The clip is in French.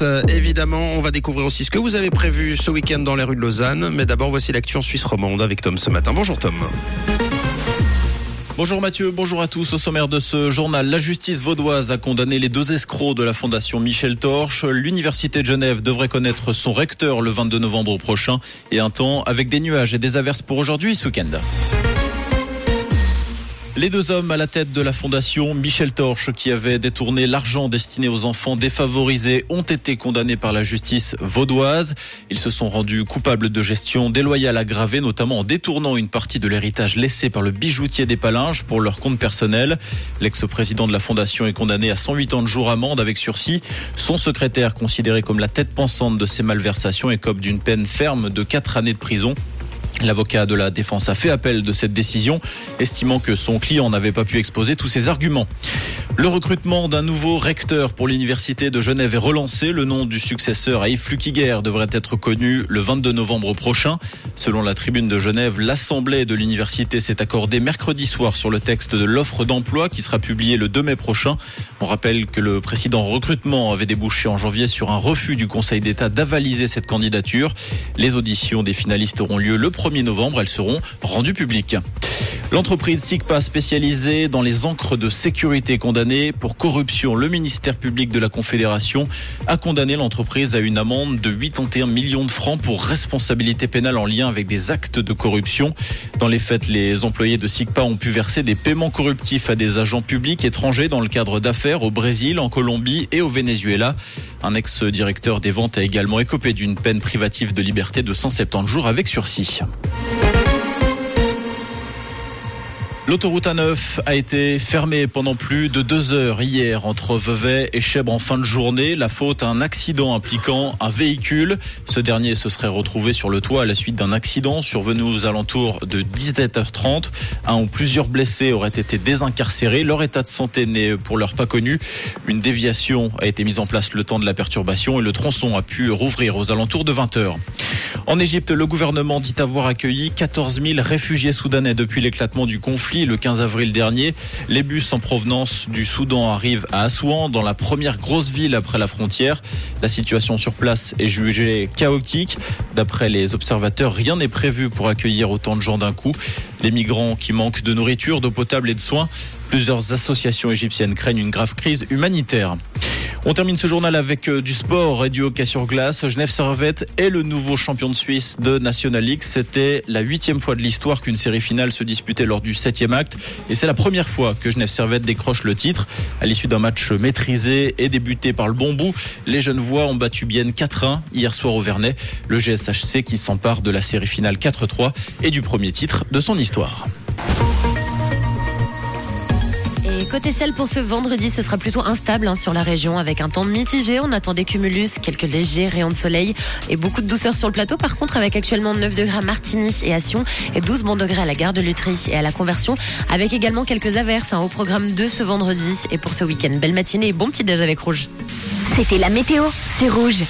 Euh, évidemment, on va découvrir aussi ce que vous avez prévu ce week-end dans les rues de Lausanne. Mais d'abord, voici l'actu en Suisse romande avec Tom ce matin. Bonjour Tom. Bonjour Mathieu, bonjour à tous. Au sommaire de ce journal, la justice vaudoise a condamné les deux escrocs de la fondation Michel Torche. L'université de Genève devrait connaître son recteur le 22 novembre prochain et un temps avec des nuages et des averses pour aujourd'hui ce week-end. Les deux hommes à la tête de la fondation Michel Torche, qui avait détourné l'argent destiné aux enfants défavorisés, ont été condamnés par la justice vaudoise. Ils se sont rendus coupables de gestion déloyale aggravée, notamment en détournant une partie de l'héritage laissé par le bijoutier des Palinges pour leur compte personnel. L'ex-président de la fondation est condamné à 108 ans de jour amende avec sursis. Son secrétaire, considéré comme la tête pensante de ces malversations, écope d'une peine ferme de 4 années de prison. L'avocat de la défense a fait appel de cette décision, estimant que son client n'avait pas pu exposer tous ses arguments. Le recrutement d'un nouveau recteur pour l'université de Genève est relancé. Le nom du successeur à Yves Flukiger devrait être connu le 22 novembre prochain. Selon la tribune de Genève, l'assemblée de l'université s'est accordée mercredi soir sur le texte de l'offre d'emploi qui sera publié le 2 mai prochain. On rappelle que le précédent recrutement avait débouché en janvier sur un refus du Conseil d'État d'avaliser cette candidature. Les auditions des finalistes auront lieu le 1er novembre. Elles seront rendues publiques. L'entreprise SIGPA spécialisée dans les encres de sécurité condamnée pour corruption. Le ministère public de la Confédération a condamné l'entreprise à une amende de 81 millions de francs pour responsabilité pénale en lien avec des actes de corruption. Dans les faits, les employés de SIGPA ont pu verser des paiements corruptifs à des agents publics étrangers dans le cadre d'affaires au Brésil, en Colombie et au Venezuela. Un ex-directeur des ventes a également écopé d'une peine privative de liberté de 170 jours avec sursis. Bye. L'autoroute A9 a été fermée pendant plus de deux heures hier entre Vevey et Chèvre en fin de journée. La faute à un accident impliquant un véhicule. Ce dernier se serait retrouvé sur le toit à la suite d'un accident survenu aux alentours de 17h30. Un ou plusieurs blessés auraient été désincarcérés. Leur état de santé n'est pour l'heure pas connu. Une déviation a été mise en place le temps de la perturbation et le tronçon a pu rouvrir aux alentours de 20h. En Égypte, le gouvernement dit avoir accueilli 14 000 réfugiés soudanais depuis l'éclatement du conflit le 15 avril dernier. Les bus en provenance du Soudan arrivent à Assouan, dans la première grosse ville après la frontière. La situation sur place est jugée chaotique. D'après les observateurs, rien n'est prévu pour accueillir autant de gens d'un coup. Les migrants qui manquent de nourriture, d'eau potable et de soins, plusieurs associations égyptiennes craignent une grave crise humanitaire. On termine ce journal avec euh, du sport et du hockey sur glace. Genève Servette est le nouveau champion de Suisse de National League. C'était la huitième fois de l'histoire qu'une série finale se disputait lors du septième acte. Et c'est la première fois que Genève Servette décroche le titre. À l'issue d'un match maîtrisé et débuté par le bon bout, les jeunes voix ont battu Bienne 4-1 hier soir au Vernet. Le GSHC qui s'empare de la série finale 4-3 et du premier titre de son histoire. Côté ciel pour ce vendredi, ce sera plutôt instable hein, sur la région avec un temps mitigé. On attend des cumulus, quelques légers rayons de soleil et beaucoup de douceur sur le plateau. Par contre, avec actuellement 9 degrés à Martigny et à Sion et 12 bons degrés à la gare de Lutry et à la Conversion, avec également quelques averses hein, au programme de ce vendredi et pour ce week-end. Belle matinée et bon petit déj avec Rouge. C'était la météo, c'est Rouge.